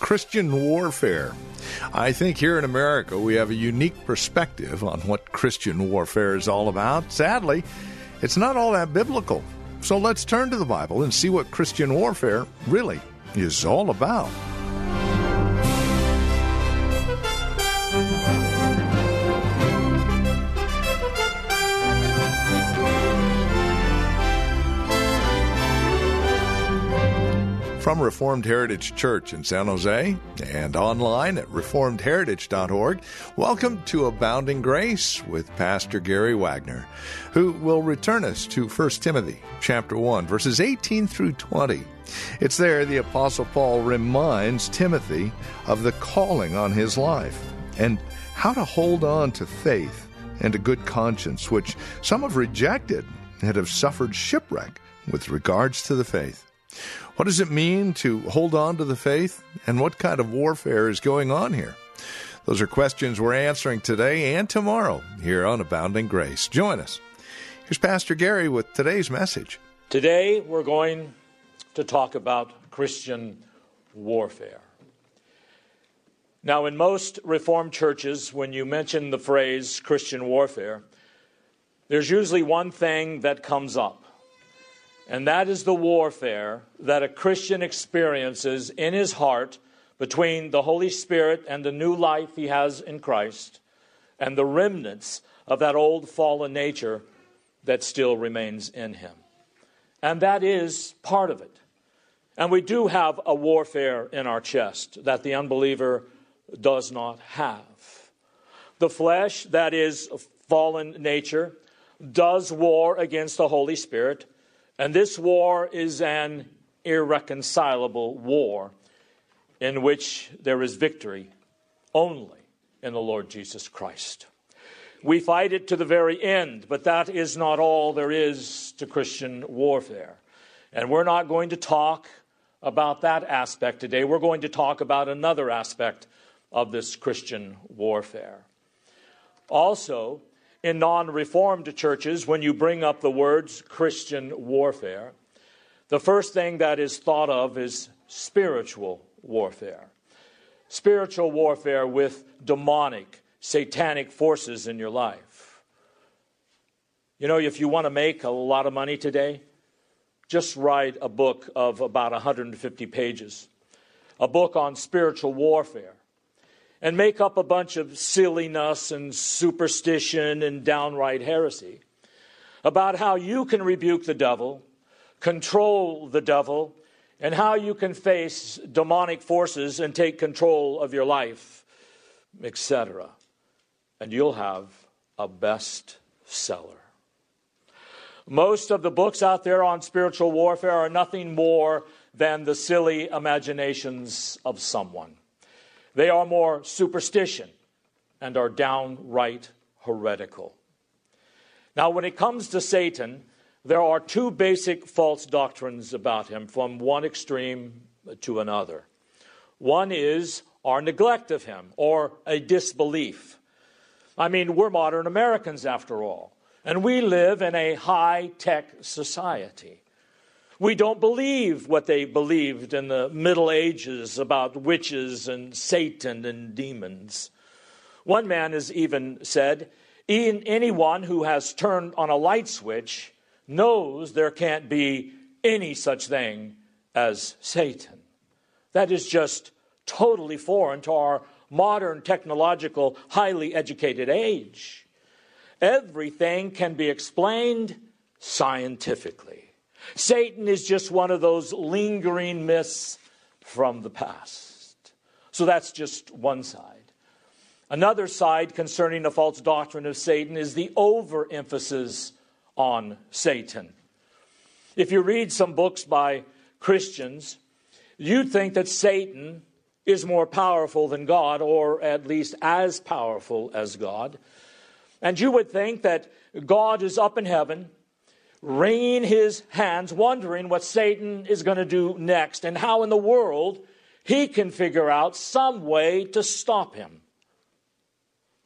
Christian warfare. I think here in America we have a unique perspective on what Christian warfare is all about. Sadly, it's not all that biblical. So let's turn to the Bible and see what Christian warfare really is all about. From Reformed Heritage Church in San Jose and online at reformedheritage.org. Welcome to Abounding Grace with Pastor Gary Wagner, who will return us to 1 Timothy chapter 1 verses 18 through 20. It's there the apostle Paul reminds Timothy of the calling on his life and how to hold on to faith and a good conscience which some have rejected and have suffered shipwreck with regards to the faith. What does it mean to hold on to the faith? And what kind of warfare is going on here? Those are questions we're answering today and tomorrow here on Abounding Grace. Join us. Here's Pastor Gary with today's message. Today we're going to talk about Christian warfare. Now, in most Reformed churches, when you mention the phrase Christian warfare, there's usually one thing that comes up. And that is the warfare that a Christian experiences in his heart between the Holy Spirit and the new life he has in Christ and the remnants of that old fallen nature that still remains in him. And that is part of it. And we do have a warfare in our chest that the unbeliever does not have. The flesh, that is fallen nature, does war against the Holy Spirit and this war is an irreconcilable war in which there is victory only in the Lord Jesus Christ. We fight it to the very end, but that is not all there is to Christian warfare. And we're not going to talk about that aspect today. We're going to talk about another aspect of this Christian warfare. Also, in non reformed churches, when you bring up the words Christian warfare, the first thing that is thought of is spiritual warfare. Spiritual warfare with demonic, satanic forces in your life. You know, if you want to make a lot of money today, just write a book of about 150 pages, a book on spiritual warfare and make up a bunch of silliness and superstition and downright heresy about how you can rebuke the devil, control the devil, and how you can face demonic forces and take control of your life, etc. And you'll have a best seller. Most of the books out there on spiritual warfare are nothing more than the silly imaginations of someone. They are more superstition and are downright heretical. Now, when it comes to Satan, there are two basic false doctrines about him from one extreme to another. One is our neglect of him or a disbelief. I mean, we're modern Americans after all, and we live in a high tech society. We don't believe what they believed in the Middle Ages about witches and Satan and demons. One man has even said, anyone who has turned on a light switch knows there can't be any such thing as Satan. That is just totally foreign to our modern technological, highly educated age. Everything can be explained scientifically. Satan is just one of those lingering myths from the past. So that's just one side. Another side concerning the false doctrine of Satan is the overemphasis on Satan. If you read some books by Christians, you'd think that Satan is more powerful than God, or at least as powerful as God. And you would think that God is up in heaven, wringing his hands, wondering what Satan is going to do next and how in the world he can figure out some way to stop him.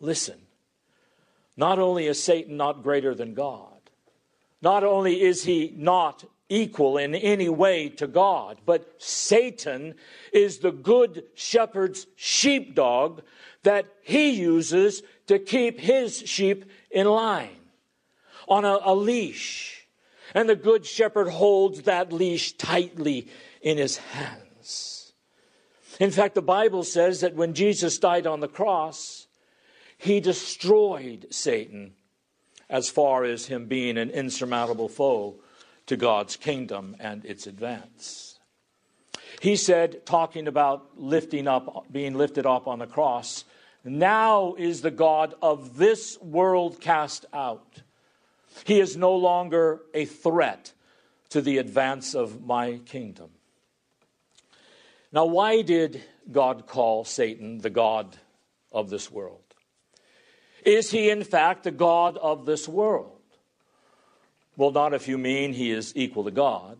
Listen, not only is Satan not greater than God, not only is he not equal in any way to God, but Satan is the good shepherd's sheepdog that he uses to keep his sheep in line on a, a leash. And the good shepherd holds that leash tightly in his hands. In fact, the Bible says that when Jesus died on the cross, he destroyed Satan as far as him being an insurmountable foe to God's kingdom and its advance. He said, talking about lifting up, being lifted up on the cross, now is the God of this world cast out. He is no longer a threat to the advance of my kingdom. Now, why did God call Satan the God of this world? Is he, in fact, the God of this world? Well, not if you mean he is equal to God,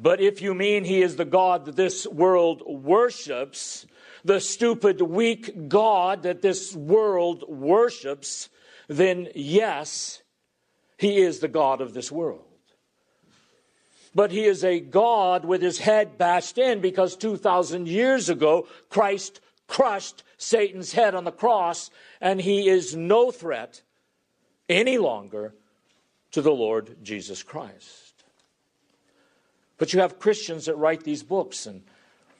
but if you mean he is the God that this world worships, the stupid, weak God that this world worships, then yes, he is the God of this world. But he is a God with his head bashed in because 2,000 years ago, Christ crushed Satan's head on the cross, and he is no threat any longer to the Lord Jesus Christ. But you have Christians that write these books and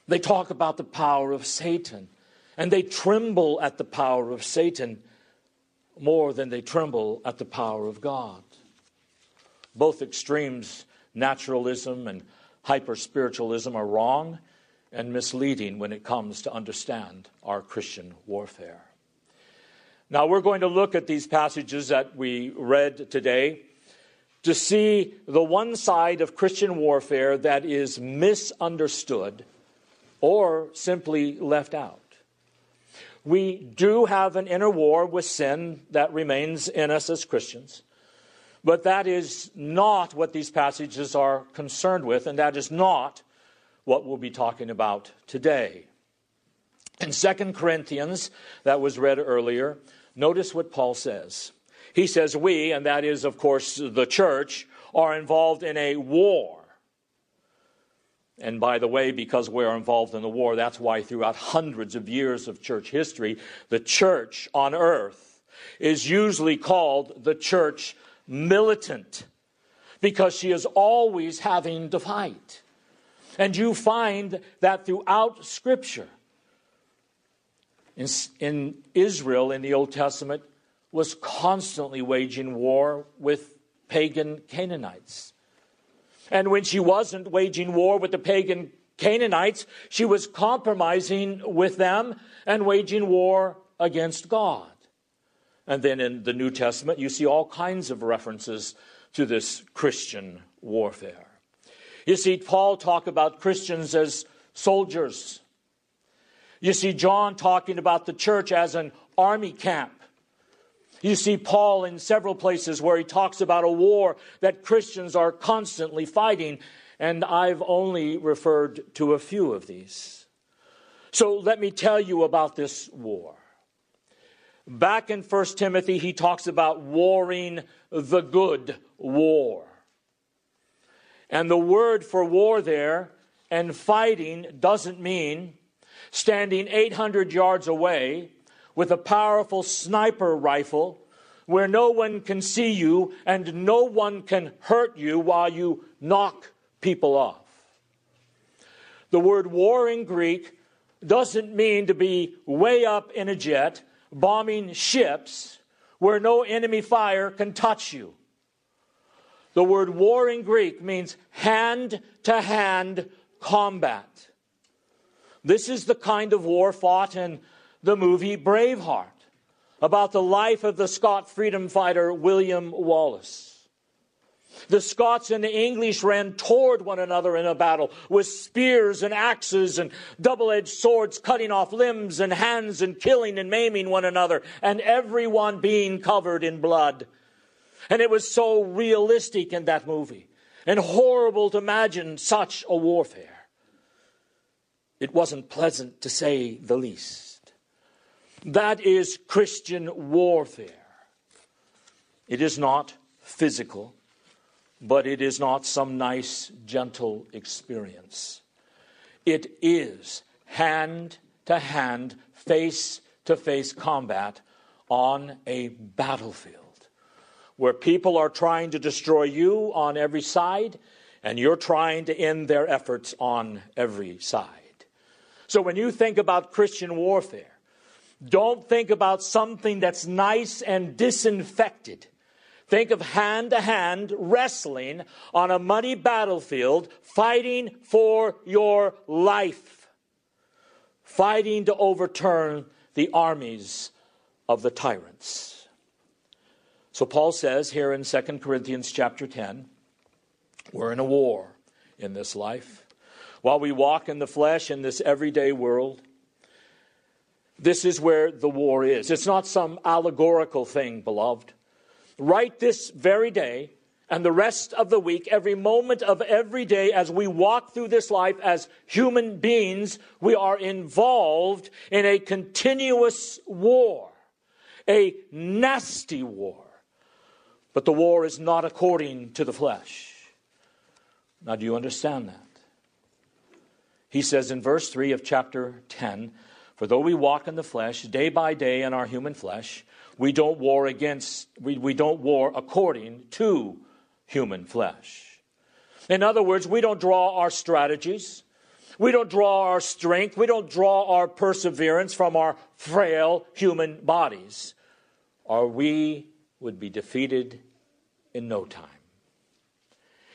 they talk about the power of Satan and they tremble at the power of Satan more than they tremble at the power of God. Both extremes, naturalism and hyper spiritualism, are wrong and misleading when it comes to understand our Christian warfare. Now, we're going to look at these passages that we read today to see the one side of Christian warfare that is misunderstood or simply left out. We do have an inner war with sin that remains in us as Christians, but that is not what these passages are concerned with, and that is not what we'll be talking about today. In 2 Corinthians, that was read earlier, notice what Paul says. He says, We, and that is, of course, the church, are involved in a war. And by the way, because we're involved in the war, that's why throughout hundreds of years of church history, the church on earth is usually called the church militant because she is always having to fight. And you find that throughout Scripture. In, in Israel, in the Old Testament, was constantly waging war with pagan Canaanites. And when she wasn't waging war with the pagan Canaanites, she was compromising with them and waging war against God. And then in the New Testament, you see all kinds of references to this Christian warfare. You see Paul talk about Christians as soldiers. You see John talking about the church as an army camp. You see Paul in several places where he talks about a war that Christians are constantly fighting, and I've only referred to a few of these. So let me tell you about this war. Back in 1 Timothy, he talks about warring the good war. And the word for war there and fighting doesn't mean standing 800 yards away with a powerful sniper rifle where no one can see you and no one can hurt you while you knock people off. The word war in Greek doesn't mean to be way up in a jet bombing ships where no enemy fire can touch you. The word war in Greek means hand to hand combat. This is the kind of war fought in the movie Braveheart about the life of the Scot freedom fighter William Wallace. The Scots and the English ran toward one another in a battle with spears and axes and double edged swords, cutting off limbs and hands and killing and maiming one another, and everyone being covered in blood. And it was so realistic in that movie and horrible to imagine such a warfare. It wasn't pleasant to say the least. That is Christian warfare. It is not physical but it is not some nice, gentle experience. It is hand to hand, face to face combat on a battlefield where people are trying to destroy you on every side and you're trying to end their efforts on every side. So when you think about Christian warfare, don't think about something that's nice and disinfected Think of hand to hand wrestling on a muddy battlefield, fighting for your life, fighting to overturn the armies of the tyrants. So Paul says here in 2 Corinthians chapter 10, we're in a war in this life. While we walk in the flesh in this everyday world, this is where the war is. It's not some allegorical thing, beloved right this very day and the rest of the week, every moment of every day, as we walk through this life as human beings, we are involved in a continuous war, a nasty war. But the war is not according to the flesh. Now, do you understand that? He says in verse 3 of chapter 10 For though we walk in the flesh, day by day in our human flesh, we don't war against, we, we don't war according to human flesh. In other words, we don't draw our strategies. We don't draw our strength. We don't draw our perseverance from our frail human bodies, or we would be defeated in no time.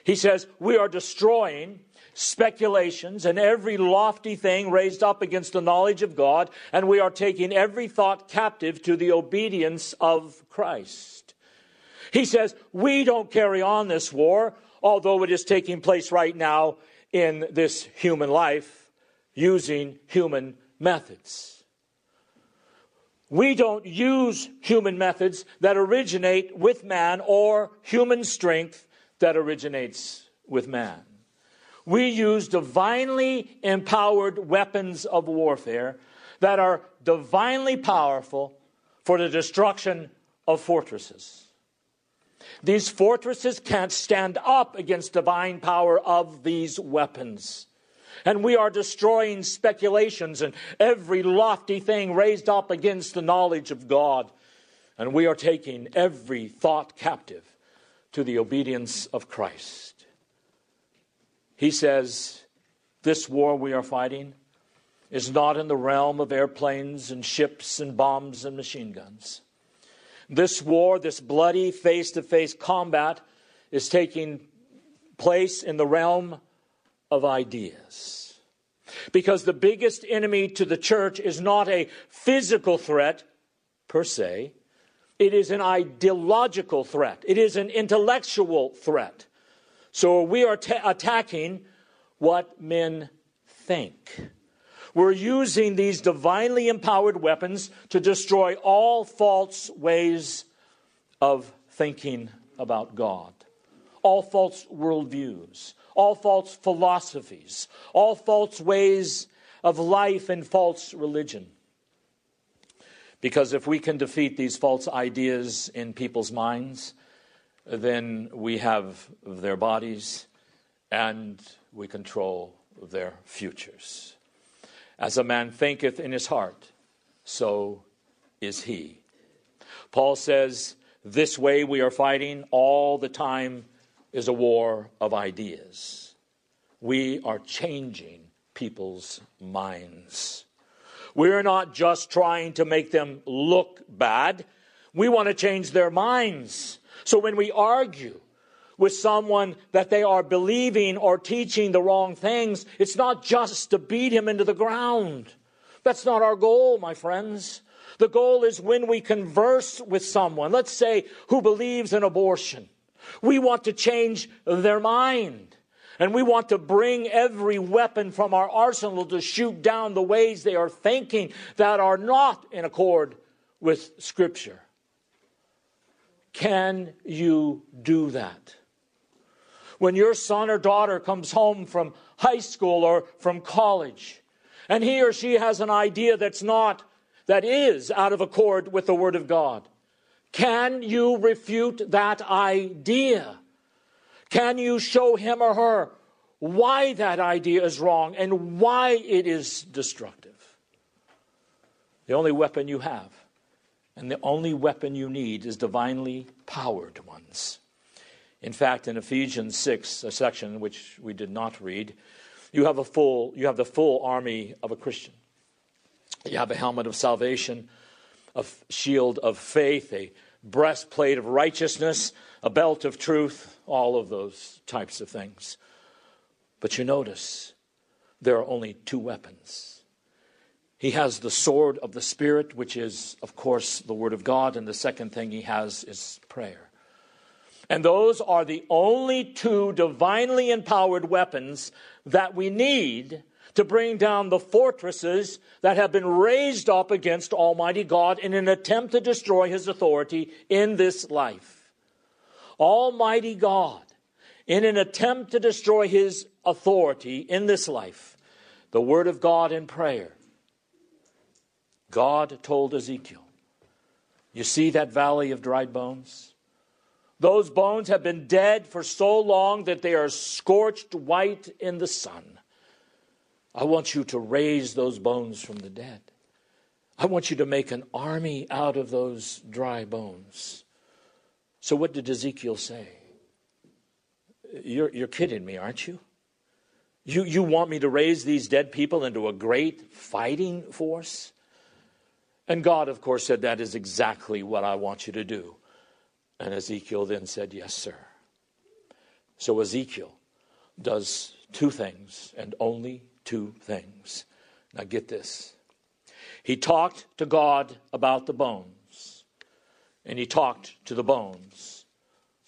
He says, We are destroying speculations and every lofty thing raised up against the knowledge of God, and we are taking every thought captive to the obedience of Christ. He says, We don't carry on this war, although it is taking place right now in this human life using human methods. We don't use human methods that originate with man or human strength that originates with man we use divinely empowered weapons of warfare that are divinely powerful for the destruction of fortresses. These fortresses can't stand up against the divine power of these weapons. And we are destroying speculations and every lofty thing raised up against the knowledge of God. And we are taking every thought captive to the obedience of Christ. He says, This war we are fighting is not in the realm of airplanes and ships and bombs and machine guns. This war, this bloody face to face combat, is taking place in the realm of ideas. Because the biggest enemy to the church is not a physical threat per se, it is an ideological threat, it is an intellectual threat. So we are attacking what men think. We're using these divinely empowered weapons to destroy all false ways of thinking about God, all false worldviews, all false philosophies, all false ways of life and false religion. Because if we can defeat these false ideas in people's minds, then we have their bodies and we control their futures. As a man thinketh in his heart, so is he. Paul says, This way we are fighting all the time is a war of ideas. We are changing people's minds. We're not just trying to make them look bad, we want to change their minds. So when we argue with someone that they are believing or teaching the wrong things, it's not just to beat him into the ground. That's not our goal, my friends. The goal is when we converse with someone, let's say, who believes in abortion, We want to change their mind. And we want to bring every weapon from our arsenal to shoot down the ways they are thinking that are not in accord with Scripture. Can you do that? When your son or daughter comes home from high school or from college, and he or she has an idea that's not, that is out of accord with the Word of God, can you refute that idea? Can you show him or her why that idea is wrong and why it is destructive? The only weapon you have and the only weapon you need is divinely powered ones. In fact, in Ephesians 6, a section which we did not read, you have a full you have the full army of a Christian. You have a helmet of salvation, a shield of faith, a breastplate of righteousness, a belt of truth, all of those types of things. But you notice there are only two weapons he has the sword of the Spirit, which is, of course, the Word of God. And the second thing he has is prayer. And those are the only two divinely empowered weapons that we need to bring down the fortresses that have been raised up against Almighty God in an attempt to destroy his authority in this life. Almighty God, in an attempt to destroy his authority in this life, the Word of God in prayer God told Ezekiel, You see that valley of dried bones? Those bones have been dead for so long that they are scorched white in the sun. I want you to raise those bones from the dead. I want you to make an army out of those dry bones. So, what did Ezekiel say? You're, you're kidding me, aren't you? you? You want me to raise these dead people into a great fighting force? And God, of course, said, That is exactly what I want you to do. And Ezekiel then said, Yes, sir. So Ezekiel does two things, and only two things. Now get this. He talked to God about the bones, and he talked to the bones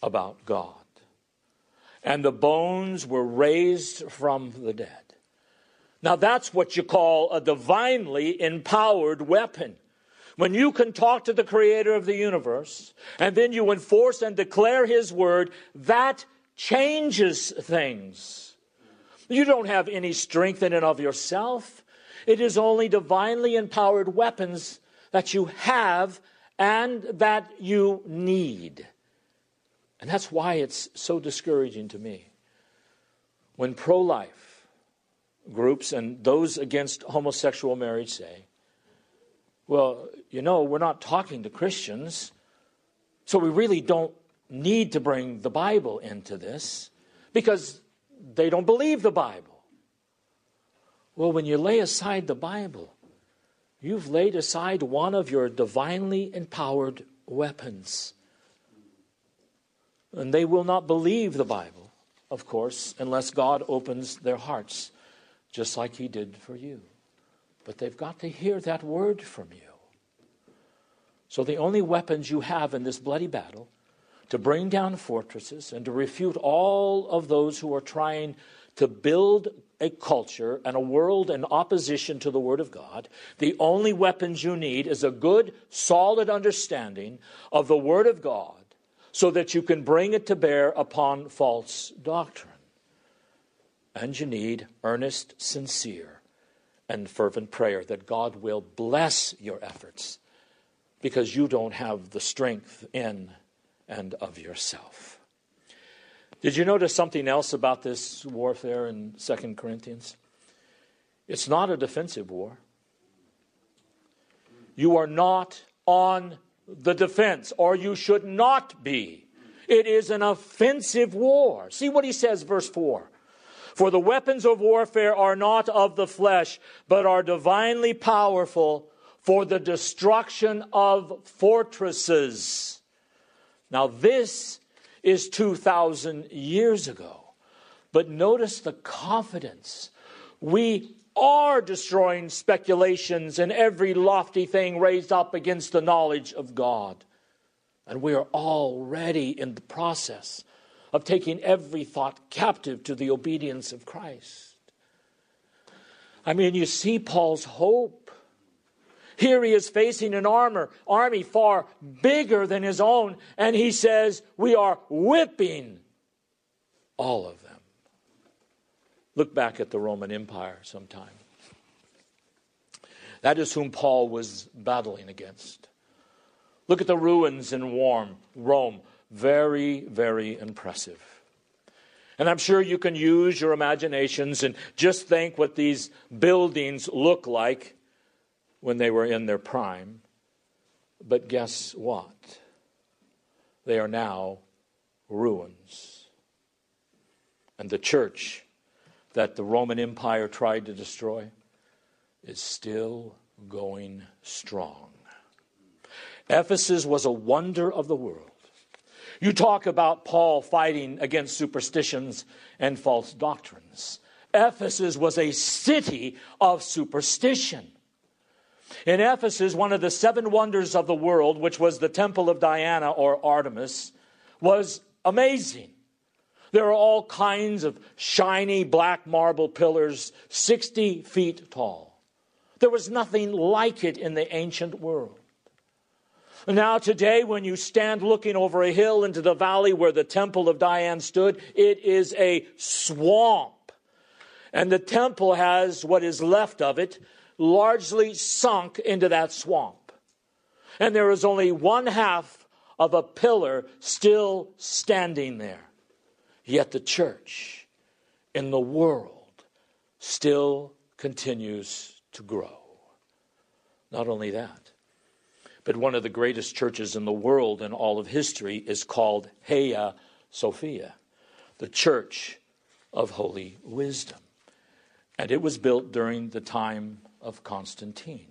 about God. And the bones were raised from the dead. Now, that's what you call a divinely empowered weapon. When you can talk to the creator of the universe and then you enforce and declare his word, that changes things. You don't have any strength in and of yourself. It is only divinely empowered weapons that you have and that you need. And that's why it's so discouraging to me. When pro life groups and those against homosexual marriage say, well, you know, we're not talking to Christians, so we really don't need to bring the Bible into this because they don't believe the Bible. Well, when you lay aside the Bible, you've laid aside one of your divinely empowered weapons. And they will not believe the Bible, of course, unless God opens their hearts, just like He did for you. But they've got to hear that word from you. So, the only weapons you have in this bloody battle to bring down fortresses and to refute all of those who are trying to build a culture and a world in opposition to the Word of God, the only weapons you need is a good, solid understanding of the Word of God so that you can bring it to bear upon false doctrine. And you need earnest, sincere, and fervent prayer that God will bless your efforts because you don't have the strength in and of yourself. Did you notice something else about this warfare in 2 Corinthians? It's not a defensive war. You are not on the defense, or you should not be. It is an offensive war. See what he says, verse 4. For the weapons of warfare are not of the flesh, but are divinely powerful for the destruction of fortresses. Now, this is 2,000 years ago. But notice the confidence. We are destroying speculations and every lofty thing raised up against the knowledge of God. And we are already in the process of taking every thought captive to the obedience of Christ. I mean, you see Paul's hope. Here he is facing an armor, army far bigger than his own, and he says, We are whipping all of them. Look back at the Roman Empire sometime. That is whom Paul was battling against. Look at the ruins in Rome. Very, very impressive. And I'm sure you can use your imaginations and just think what these buildings look like when they were in their prime. But guess what? They are now ruins. And the church that the Roman Empire tried to destroy is still going strong. Ephesus was a wonder of the world. You talk about Paul fighting against superstitions and false doctrines. Ephesus was a city of superstition. In Ephesus, one of the seven wonders of the world, which was the temple of Diana or Artemis, was amazing. There are all kinds of shiny black marble pillars, 60 feet tall. There was nothing like it in the ancient world. Now, today, when you stand looking over a hill into the valley where the temple of Diane stood, it is a swamp. And the temple has what is left of it largely sunk into that swamp. And there is only one half of a pillar still standing there. Yet the church in the world still continues to grow. Not only that, but one of the greatest churches in the world in all of history is called Hagia Sophia, the Church of Holy Wisdom. And it was built during the time of Constantine.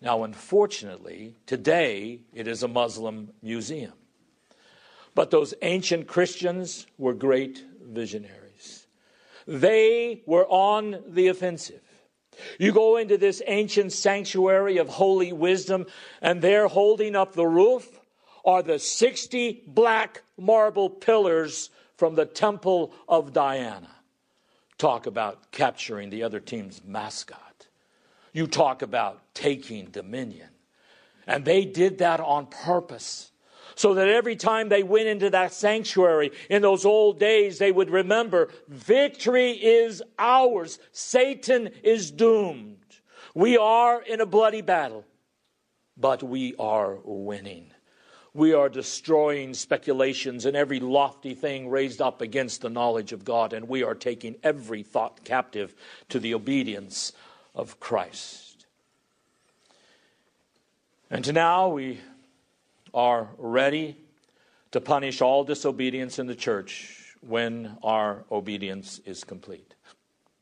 Now, unfortunately, today it is a Muslim museum. But those ancient Christians were great visionaries. They were on the offensive. You go into this ancient sanctuary of holy wisdom, and there holding up the roof are the 60 black marble pillars from the Temple of Diana. Talk about capturing the other team's mascot. You talk about taking dominion. And they did that on purpose so that every time they went into that sanctuary in those old days, they would remember victory is ours. Satan is doomed. We are in a bloody battle, but we are winning. We are destroying speculations and every lofty thing raised up against the knowledge of God, and we are taking every thought captive to the obedience of Christ. And now we are ready to punish all disobedience in the church when our obedience is complete.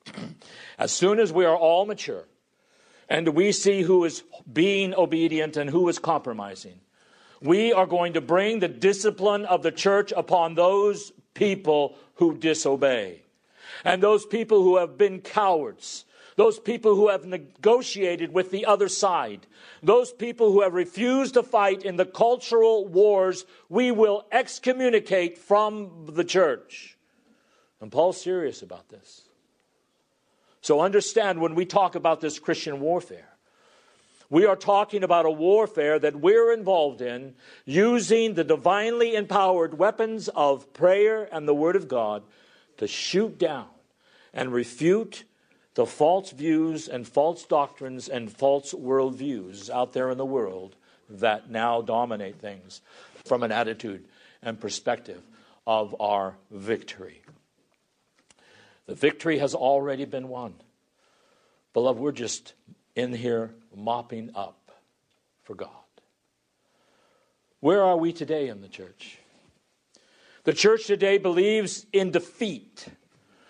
as soon as we are all mature and we see who is being obedient and who is compromising, we are going to bring the discipline of the church upon those people who disobey and those people who have been cowards those people who have negotiated with the other side, those people who have refused to fight in the cultural wars, we will excommunicate from the church. And Paul's serious about this. So understand when we talk about this Christian warfare, we are talking about a warfare that we're involved in using the divinely empowered weapons of prayer and the Word of God to shoot down and refute the false views and false doctrines and false worldviews out there in the world that now dominate things from an attitude and perspective of our victory. The victory has already been won. Beloved, we're just in here mopping up for God. Where are we today in the church? The church today believes in defeat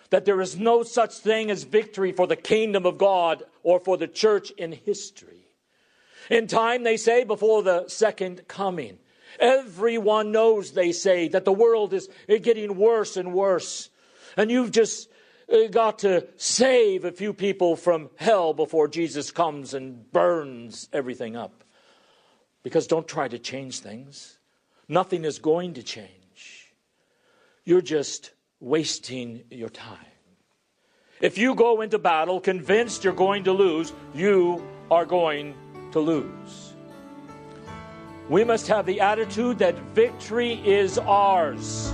that there is no such thing as victory for the kingdom of God or for the church in history. In time, they say, before the second coming. Everyone knows, they say, that the world is getting worse and worse. And you've just uh, got to save a few people from hell before Jesus comes and burns everything up. Because don't try to change things. nothing is going to change. You're just wasting your time. If you go into battle convinced you're going to lose, you are going to lose. We must have the attitude that victory is ours.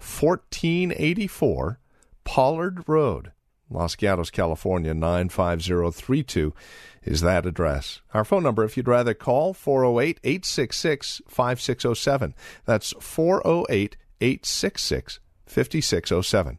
1484 Pollard Road. Los Gatos, California 95032 is that address. Our phone number, if you'd rather call, 408 866 5607. That's 408 866 5607.